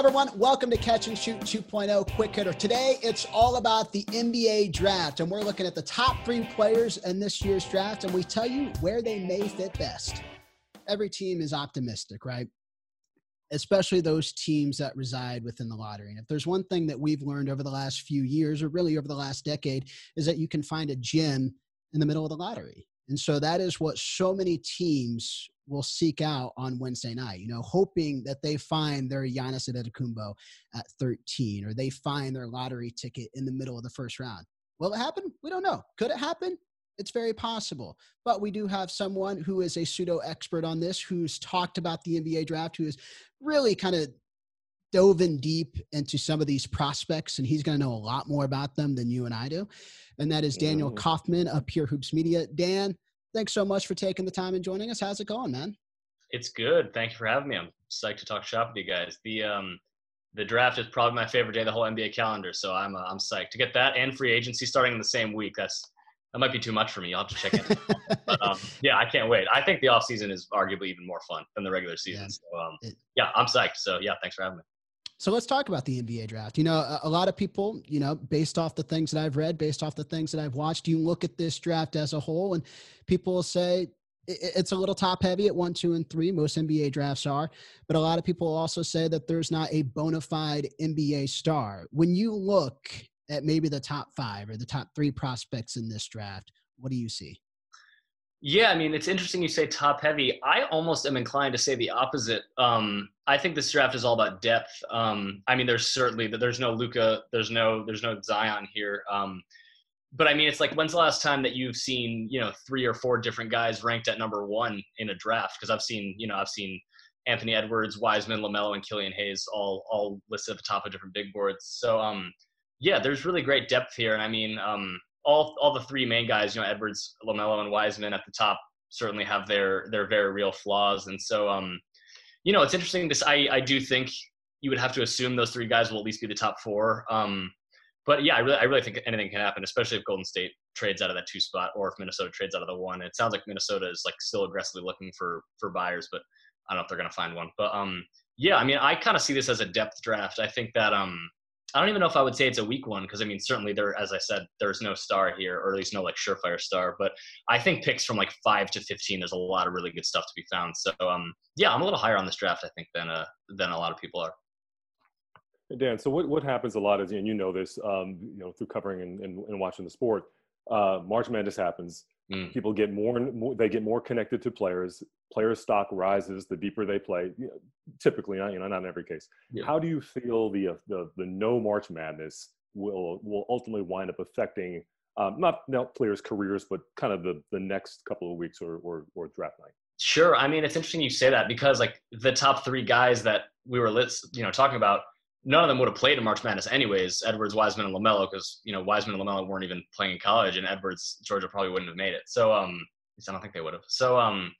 Everyone, welcome to Catch and Shoot 2.0 Quick Hitter. Today it's all about the NBA draft, and we're looking at the top three players in this year's draft, and we tell you where they may fit best. Every team is optimistic, right? Especially those teams that reside within the lottery. And if there's one thing that we've learned over the last few years, or really over the last decade, is that you can find a gem in the middle of the lottery. And so that is what so many teams will seek out on Wednesday night, you know, hoping that they find their Giannis Antetokounmpo at 13 or they find their lottery ticket in the middle of the first round. Will it happen? We don't know. Could it happen? It's very possible. But we do have someone who is a pseudo expert on this, who's talked about the NBA draft, who is really kind of dove in deep into some of these prospects, and he's going to know a lot more about them than you and I do. And that is Daniel mm. Kaufman of Pure Hoops Media. Dan, thanks so much for taking the time and joining us. How's it going, man? It's good. Thank you for having me. I'm psyched to talk shop with you guys. The um, the draft is probably my favorite day of the whole NBA calendar, so I'm uh, I'm psyched to get that and free agency starting in the same week. That's that might be too much for me. I'll have to check in. but um, yeah, I can't wait. I think the off season is arguably even more fun than the regular season. Yeah, so um, yeah, I'm psyched. So yeah, thanks for having me. So let's talk about the NBA draft. You know, a, a, lot of people, you know, based off the things that I've read, based off the things that I've watched, you look at this draft as a whole, and people say it's a little top heavy at one, two, and three. Most NBA drafts are, but a lot of people also say that there's not a bona fide NBA star. When you look at maybe the top five or the top three prospects in this draft, what do you see? Yeah, I mean, it's interesting you say top heavy. I almost am inclined to say the opposite. Um, I think this draft is all about depth. Um, I mean, there's certainly there's no Luka, there's no there's no Zion here. Um, but I mean, it's like when's the last time that you've seen you know three or four different guys ranked at number one in a draft? Because I've seen you know I've seen Anthony Edwards, Wiseman, Lamelo, and Killian Hayes all all listed at the top of different big boards. So um, yeah, there's really great depth here, and I mean um, all all the three main guys, you know, Edwards, Lamelo, and Wiseman at the top certainly have their their very real flaws. And so, um, you know, it's interesting. This I I do think you would have to assume those three guys will at least be the top four. Um, but yeah, I really I really think anything can happen, especially if Golden State trades out of that two spot or if Minnesota trades out of the one. It sounds like Minnesota is like still aggressively looking for for buyers, but I don't know if they're to find one. But um, yeah, I mean, I kind of see this as a depth draft. I think that um, I don't even know if I would say it's a weak one because I mean certainly there, as I said, there's no star here, or at least no like surefire star. But I think picks from like five to fifteen, there's a lot of really good stuff to be found. So um, yeah, I'm a little higher on this draft, I think, than uh, than a lot of people are. Dan, so what, what happens a lot is, and you know this, um, you know, through covering and, and, and watching the sport, uh, March Madness happens. Mm. People get more and more, they get more connected to players. Player stock rises the deeper they play. You know, typically, not, you know, not in every case. Yeah. How do you feel the, uh, the, the no March Madness will, will ultimately wind up affecting um, not, not players' careers, but kind of the, the next couple of weeks or, or, or draft night? Sure. I mean, it's interesting you say that because like the top three guys that we were, you know, talking about, none of them would have played in March Madness anyways. Edwards, Wiseman, and Lamelo, because you know Wiseman and Lamelo weren't even playing in college, and Edwards, Georgia probably wouldn't have made it. So um, I don't think they would have. So um,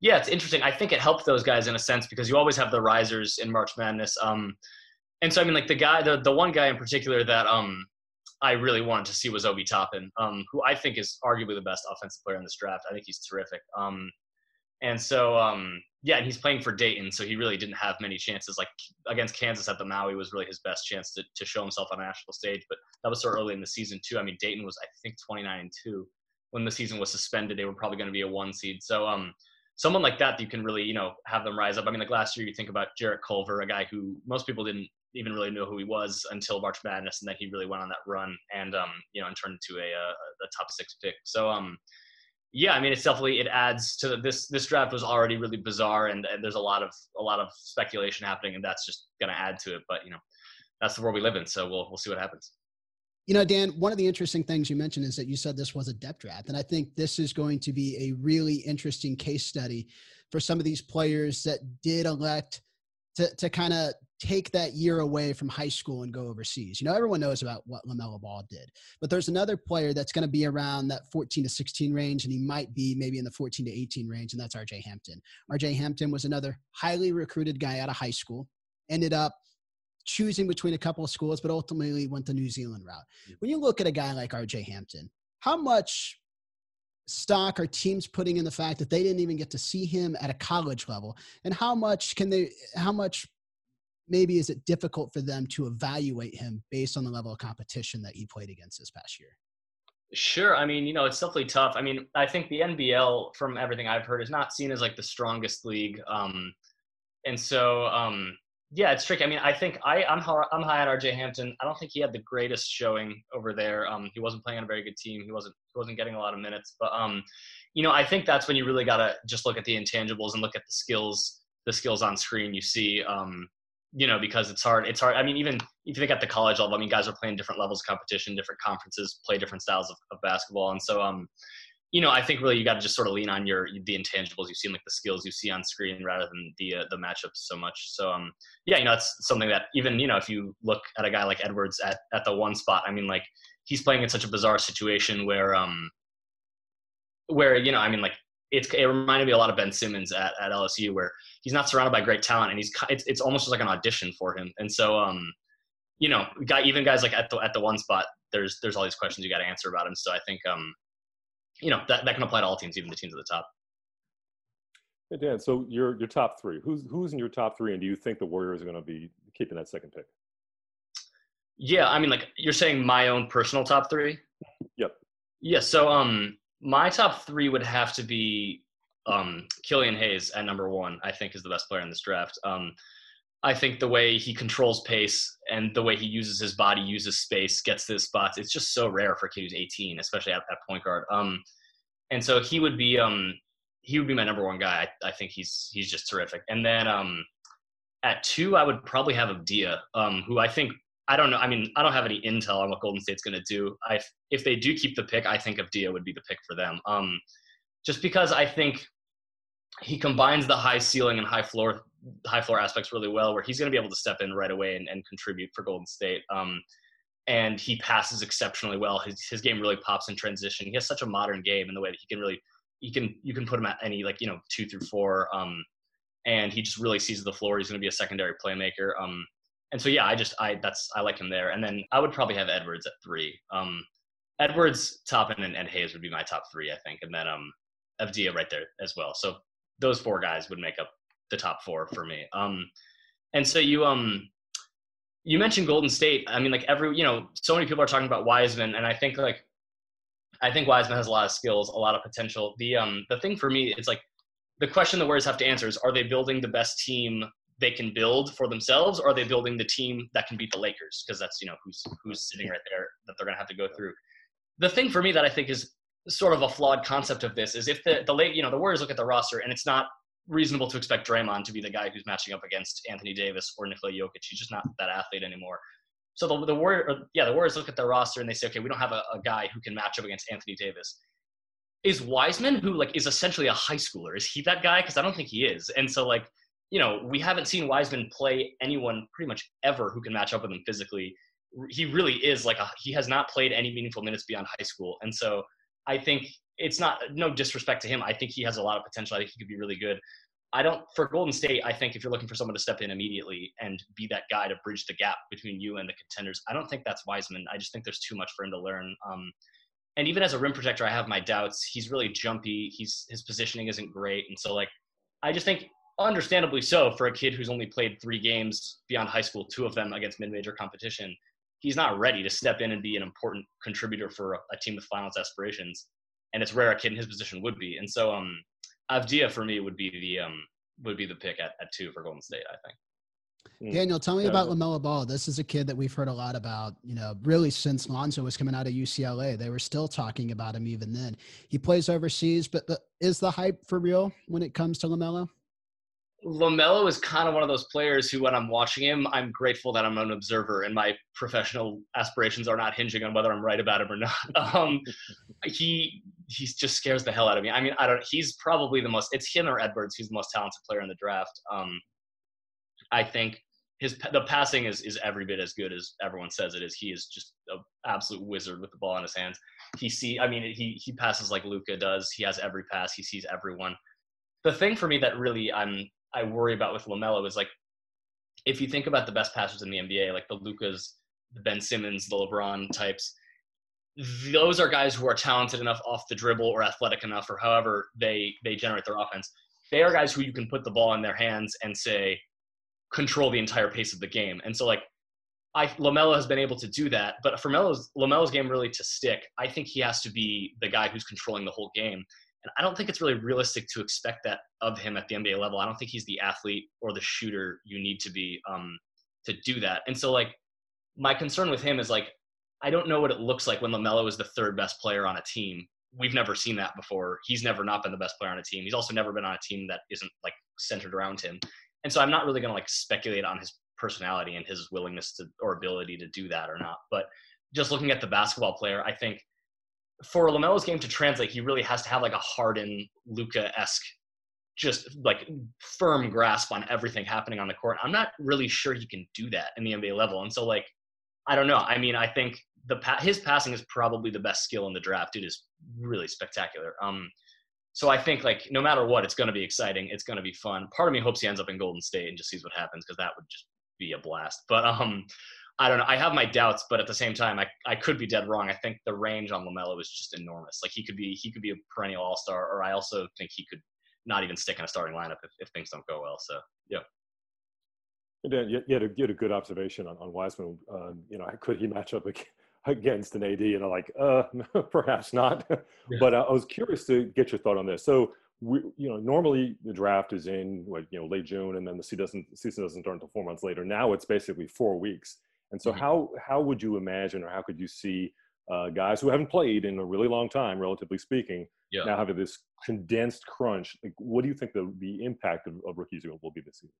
yeah, it's interesting. I think it helped those guys in a sense because you always have the risers in March Madness. Um, and so I mean, like the guy, the the one guy in particular that um I really wanted to see was Obi Toppin, um, who I think is arguably the best offensive player in this draft. I think he's terrific. Um, and so, um, yeah, and he's playing for Dayton, so he really didn't have many chances. Like against Kansas at the Maui was really his best chance to, to show himself on a national stage. But that was so early in the season too. I mean, Dayton was I think 29 and two when the season was suspended. They were probably going to be a one seed. So um, someone like that, you can really you know have them rise up. I mean, like last year, you think about Jarrett Culver, a guy who most people didn't even really know who he was until March Madness, and then he really went on that run and um, you know and turned into a, a, a top six pick. So um, yeah, I mean, it's definitely it adds to this. This draft was already really bizarre, and, and there's a lot of a lot of speculation happening, and that's just going to add to it. But you know, that's the world we live in, so we'll we'll see what happens. You know, Dan, one of the interesting things you mentioned is that you said this was a depth draft, and I think this is going to be a really interesting case study for some of these players that did elect to to kind of take that year away from high school and go overseas. You know, everyone knows about what LaMelo Ball did, but there's another player that's going to be around that 14 to 16 range, and he might be maybe in the 14 to 18 range, and that's RJ Hampton. RJ Hampton was another highly recruited guy out of high school, ended up choosing between a couple of schools, but ultimately went the New Zealand route. Mm. When you look at a guy like RJ Hampton, how much stock are teams putting in the fact that they didn't even get to see him at a college level and how much can they how much maybe is it difficult for them to evaluate him based on the level of competition that he played against this past year? Sure. I mean, you know, it's definitely tough. I mean, I think the NBL, from everything I've heard, is not seen as like the strongest league. Um, and so, um, yeah, it's tricky. I mean, I think I, I'm high, I'm high on RJ Hampton. I don't think he had the greatest showing over there. Um, he wasn't playing on a very good team. He wasn't he wasn't getting a lot of minutes. But um, you know, I think that's when you really gotta just look at the intangibles and look at the skills the skills on screen you see. Um, you know, because it's hard. It's hard. I mean, even if you think at the college level, I mean, guys are playing different levels of competition, different conferences, play different styles of, of basketball, and so um, you know, I think really you got to just sort of lean on your the intangibles you see, like the skills you see on screen, rather than the uh, the matchups so much. So um, yeah, you know, it's something that even you know, if you look at a guy like Edwards at at the one spot, I mean, like he's playing in such a bizarre situation where um, where you know, I mean, like it's it reminded me a lot of Ben Simmons at, at LSU, where he's not surrounded by great talent, and he's it's it's almost like an audition for him. And so, um, you know, guy even guys like at the at the one spot, there's there's all these questions you got to answer about him. So I think, um, you know, that that can apply to all teams, even the teams at the top. Hey Dan, so your your top three, who's who's in your top three, and do you think the Warriors are going to be keeping that second pick? Yeah, I mean, like you're saying, my own personal top three. Yep. Yeah. So, um, my top three would have to be um, Killian Hayes at number one. I think is the best player in this draft. Um, I think the way he controls pace and the way he uses his body, uses space, gets to his spots, it's just so rare for a kid who's 18, especially at, at point guard. Um, and so he would be um, he would be my number one guy. I, I think he's he's just terrific. And then um, at two, I would probably have Avdija, um, who I think I don't know. I mean, I don't have any intel on what Golden State's going to do. I, if they do keep the pick, I think Avdija would be the pick for them. Um, just because I think he combines the high ceiling and high floor high floor aspects really well, where he's going to be able to step in right away and, and contribute for Golden State. Um, and he passes exceptionally well. His his game really pops in transition. He has such a modern game in the way that he can really he can you can put him at any like you know two through four. Um, and he just really sees the floor. He's going to be a secondary playmaker. Um, and so yeah, I just I that's I like him there. And then I would probably have Edwards at three. Um, Edwards, Toppin, and, and Hayes would be my top three, I think, and then um, Avdija right there as well. So those four guys would make up the top four for me. Um, and so you um you mentioned Golden State. I mean, like every you know, so many people are talking about Wiseman, and I think like I think Wiseman has a lot of skills, a lot of potential. The um the thing for me is like the question the Warriors have to answer is: Are they building the best team they can build for themselves, or are they building the team that can beat the Lakers? Because that's you know who's who's sitting right there that they're to have to go through. The thing for me that I think is sort of a flawed concept of this is if the the late you know the Warriors look at the roster and it's not reasonable to expect Draymond to be the guy who's matching up against Anthony Davis or Nikola Jokic. He's just not that athlete anymore. So the the Warrior, yeah, the Warriors look at their roster and they say, okay, we don't have a, a guy who can match up against Anthony Davis. Is Wiseman, who like is essentially a high schooler, is he that guy? Because I don't think he is. And so like you know, we haven't seen Wiseman play anyone pretty much ever who can match up with him physically. He really is like a, he has not played any meaningful minutes beyond high school. And so I think it's not no disrespect to him. I think he has a lot of potential. I think he could be really good. I don't for Golden State. I think if you're looking for someone to step in immediately and be that guy to bridge the gap between you and the contenders, I don't think that's Wiseman. I just think there's too much for him to learn. Um, and even as a rim protector, I have my doubts. He's really jumpy. He's his positioning isn't great, and so like I just think understandably so for a kid who's only played three games beyond high school, two of them against mid-major competition. He's not ready to step in and be an important contributor for a, a team with finals aspirations, and it's rare a kid in his position would be. And so, um, Avdija for me would be the um would be the pick at, at two for Golden State. I think. Hmm. Daniel, tell me about LaMelo Ball. This is a kid that we've heard a lot about, you know, really since Lonzo was coming out of UCLA. They were still talking about him even then. He plays overseas, but, but is the hype for real when it comes to LaMelo? LaMelo is kind of one of those players who, when I'm watching him, I'm grateful that I'm an observer and my professional aspirations are not hinging on whether I'm right about him or not. Um, he he just scares the hell out of me. I mean, I don't. He's probably the most. It's him or Edwards who's the most talented player in the draft. Um, I think his the passing is is every bit as good as everyone says it is. He is just an absolute wizard with the ball in his hands. He see, I mean, he he passes like Luka does. He has every pass. He sees everyone. The thing for me that really I'm I worry about with Lamelo is like if you think about the best passers in the NBA, like the Lukas, the Ben Simmons, the LeBron types, those are guys who are talented enough off the dribble or athletic enough or however they they generate their offense. They are guys who you can put the ball in their hands and say control the entire pace of the game. And so like I Lamelo has been able to do that, but for Lamelo's Lamelo's game really to stick, I think he has to be the guy who's controlling the whole game. And I don't think it's really realistic to expect that of him at the NBA level. I don't think he's the athlete or the shooter you need to be um, to do that. And so like my concern with him is like I don't know what it looks like when LaMelo is the third best player on a team. We've never seen that before. He's never not been the best player on a team. He's also never been on a team that isn't like centered around him. And so I'm not really going to like speculate on his personality and his willingness to or ability to do that or not. But just looking at the basketball player, I think for Lamelo's game to translate, he really has to have like a Harden, Luka-esque, just like firm grasp on everything happening on the court. I'm not really sure he can do that in the NBA level. And so like, I don't know. I mean, I think the his passing is probably the best skill in the draft. Dude is really spectacular. Um, so I think like no matter what, it's going to be exciting. It's going to be fun. Part of me hopes he ends up in Golden State and just sees what happens because that would just be a blast. But um, I don't know. I have my doubts, but at the same time, I, I could be dead wrong. I think the range on Lamelo is just enormous. Like he could be he could be a perennial All Star, or I also think he could not even stick in a starting lineup if, if things don't go well. So yeah. And then you, had a, you had a good observation on, on Wiseman. Um, you know, could he match up against an AD? And I'm like, uh, perhaps not. Yeah. But uh, I was curious to get your thought on this. So, we, you know, normally the draft is in what you know late June, and then the season doesn't season doesn't start until four months later. Now it's basically four weeks. And so, mm-hmm. how how would you imagine, or how could you see uh, guys who haven't played in a really long time, relatively speaking, yeah. now having this condensed crunch? Like, what do you think the the impact of, of rookies will be this season?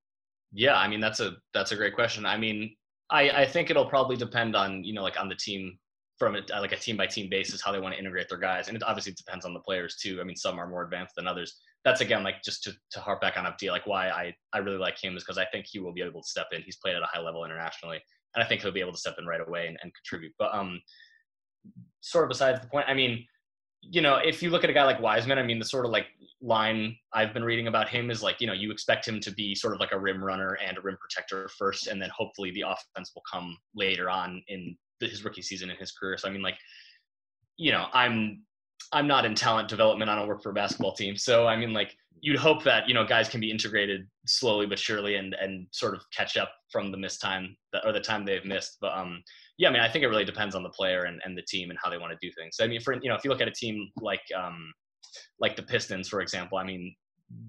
Yeah, I mean that's a that's a great question. I mean, I I think it'll probably depend on you know like on the team from a, like a team by team basis how they want to integrate their guys, and it obviously depends on the players too. I mean, some are more advanced than others. That's again like just to, to harp back on Abdi, like why I I really like him is because I think he will be able to step in. He's played at a high level internationally, and I think he'll be able to step in right away and, and contribute. But um, sort of besides the point, I mean, you know, if you look at a guy like Wiseman, I mean, the sort of like line I've been reading about him is like, you know, you expect him to be sort of like a rim runner and a rim protector first, and then hopefully the offense will come later on in his rookie season in his career. So I mean, like, you know, I'm I'm not in talent development. I don't work for a basketball team. So I mean, like, you'd hope that you know guys can be integrated slowly but surely and and sort of catch up from the missed time that, or the time they've missed. But um, yeah, I mean, I think it really depends on the player and, and the team and how they want to do things. So, I mean, for you know, if you look at a team like um, like the Pistons, for example, I mean,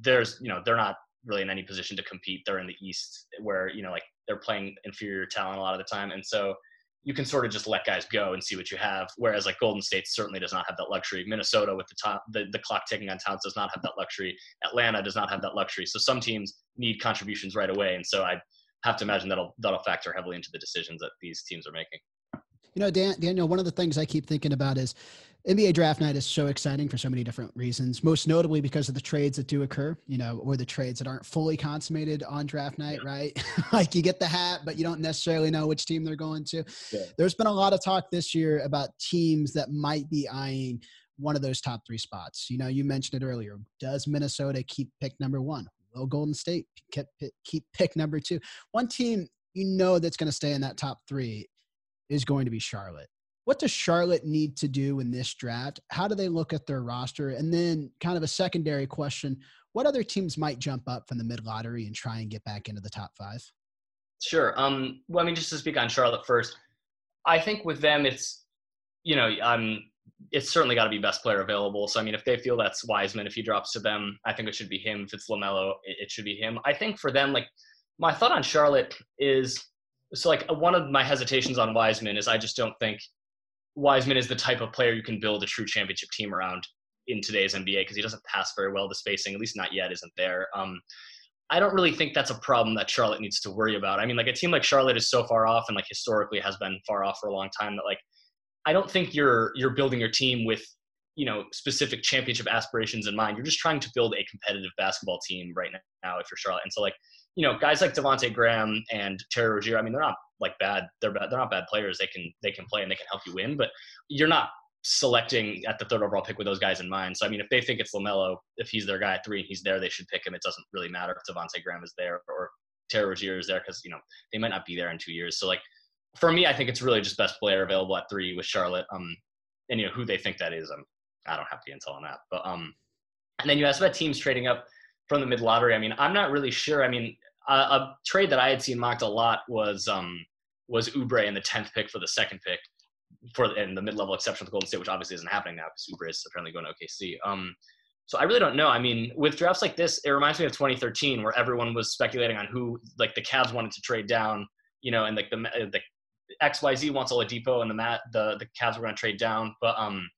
there's you know they're not really in any position to compete. They're in the East where you know like they're playing inferior talent a lot of the time, and so you can sort of just let guys go and see what you have. Whereas like Golden State certainly does not have that luxury. Minnesota with the top the, the clock ticking on Towns does not have that luxury. Atlanta does not have that luxury. So some teams need contributions right away, and so I have to imagine that'll that'll factor heavily into the decisions that these teams are making. You know, Dan, Daniel, one of the things I keep thinking about is NBA draft night is so exciting for so many different reasons, most notably because of the trades that do occur, you know, or the trades that aren't fully consummated on draft night, yeah. right? like you get the hat, but you don't necessarily know which team they're going to. Yeah. There's been a lot of talk this year about teams that might be eyeing one of those top three spots. You know, you mentioned it earlier. Does Minnesota keep pick number one? Will Golden State keep, keep pick number two? One team you know that's going to stay in that top three is going to be Charlotte. What does Charlotte need to do in this draft? How do they look at their roster? And then, kind of a secondary question what other teams might jump up from the mid lottery and try and get back into the top five? Sure. Um, well, I mean, just to speak on Charlotte first, I think with them, it's, you know, um, it's certainly got to be best player available. So, I mean, if they feel that's Wiseman, if he drops to them, I think it should be him. If it's LaMelo, it, it should be him. I think for them, like, my thought on Charlotte is so like one of my hesitations on Wiseman is I just don't think Wiseman is the type of player you can build a true championship team around in today's NBA because he doesn't pass very well. The spacing, at least not yet, isn't there. Um, I don't really think that's a problem that Charlotte needs to worry about. I mean, like a team like Charlotte is so far off and like historically has been far off for a long time that like I don't think you're you're building your team with you know specific championship aspirations in mind. You're just trying to build a competitive basketball team right now if you're Charlotte. And so like you know, guys like Devonte Graham and Terry Rozier, I mean, they're not like bad. They're bad. They're not bad players. They can they can play and they can help you win. But you're not selecting at the third overall pick with those guys in mind. So I mean, if they think it's Lamelo, if he's their guy at three and he's there, they should pick him. It doesn't really matter if Devonte Graham is there or Terry Rozier is there because you know they might not be there in two years. So like for me, I think it's really just best player available at three with Charlotte. Um, and you know who they think that is. Um, I don't have the intel on that, but um, and then you asked about teams trading up from the mid lottery. I mean, I'm not really sure. I mean, a, a trade that I had seen mocked a lot was um was Oubre in the tenth pick for the second pick for in the mid level exception with Golden State, which obviously isn't happening now because Oubre is apparently going to OKC. Um, so I really don't know. I mean, with drafts like this, it reminds me of 2013 where everyone was speculating on who like the Cavs wanted to trade down, you know, and like the the XYZ wants Oladipo and the mat the the Cavs were going to trade down, but um,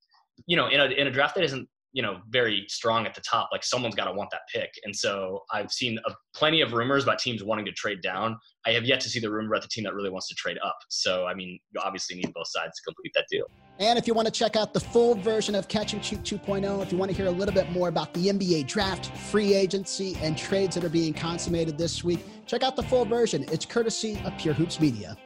you know, in a in a draft that isn't you know very strong at the top like someone's got to want that pick. And so i've seen a, plenty of rumors about teams wanting to trade down. I have yet to see the rumor about the team that really wants to trade up. So i mean you obviously need both sides to complete that deal. And if you want to check out the full version of catch and shoot 2.0 if you want to hear a little bit more about the nba draft free agency and trades that are being consummated this week check out the full version. It's courtesy of pure hoops media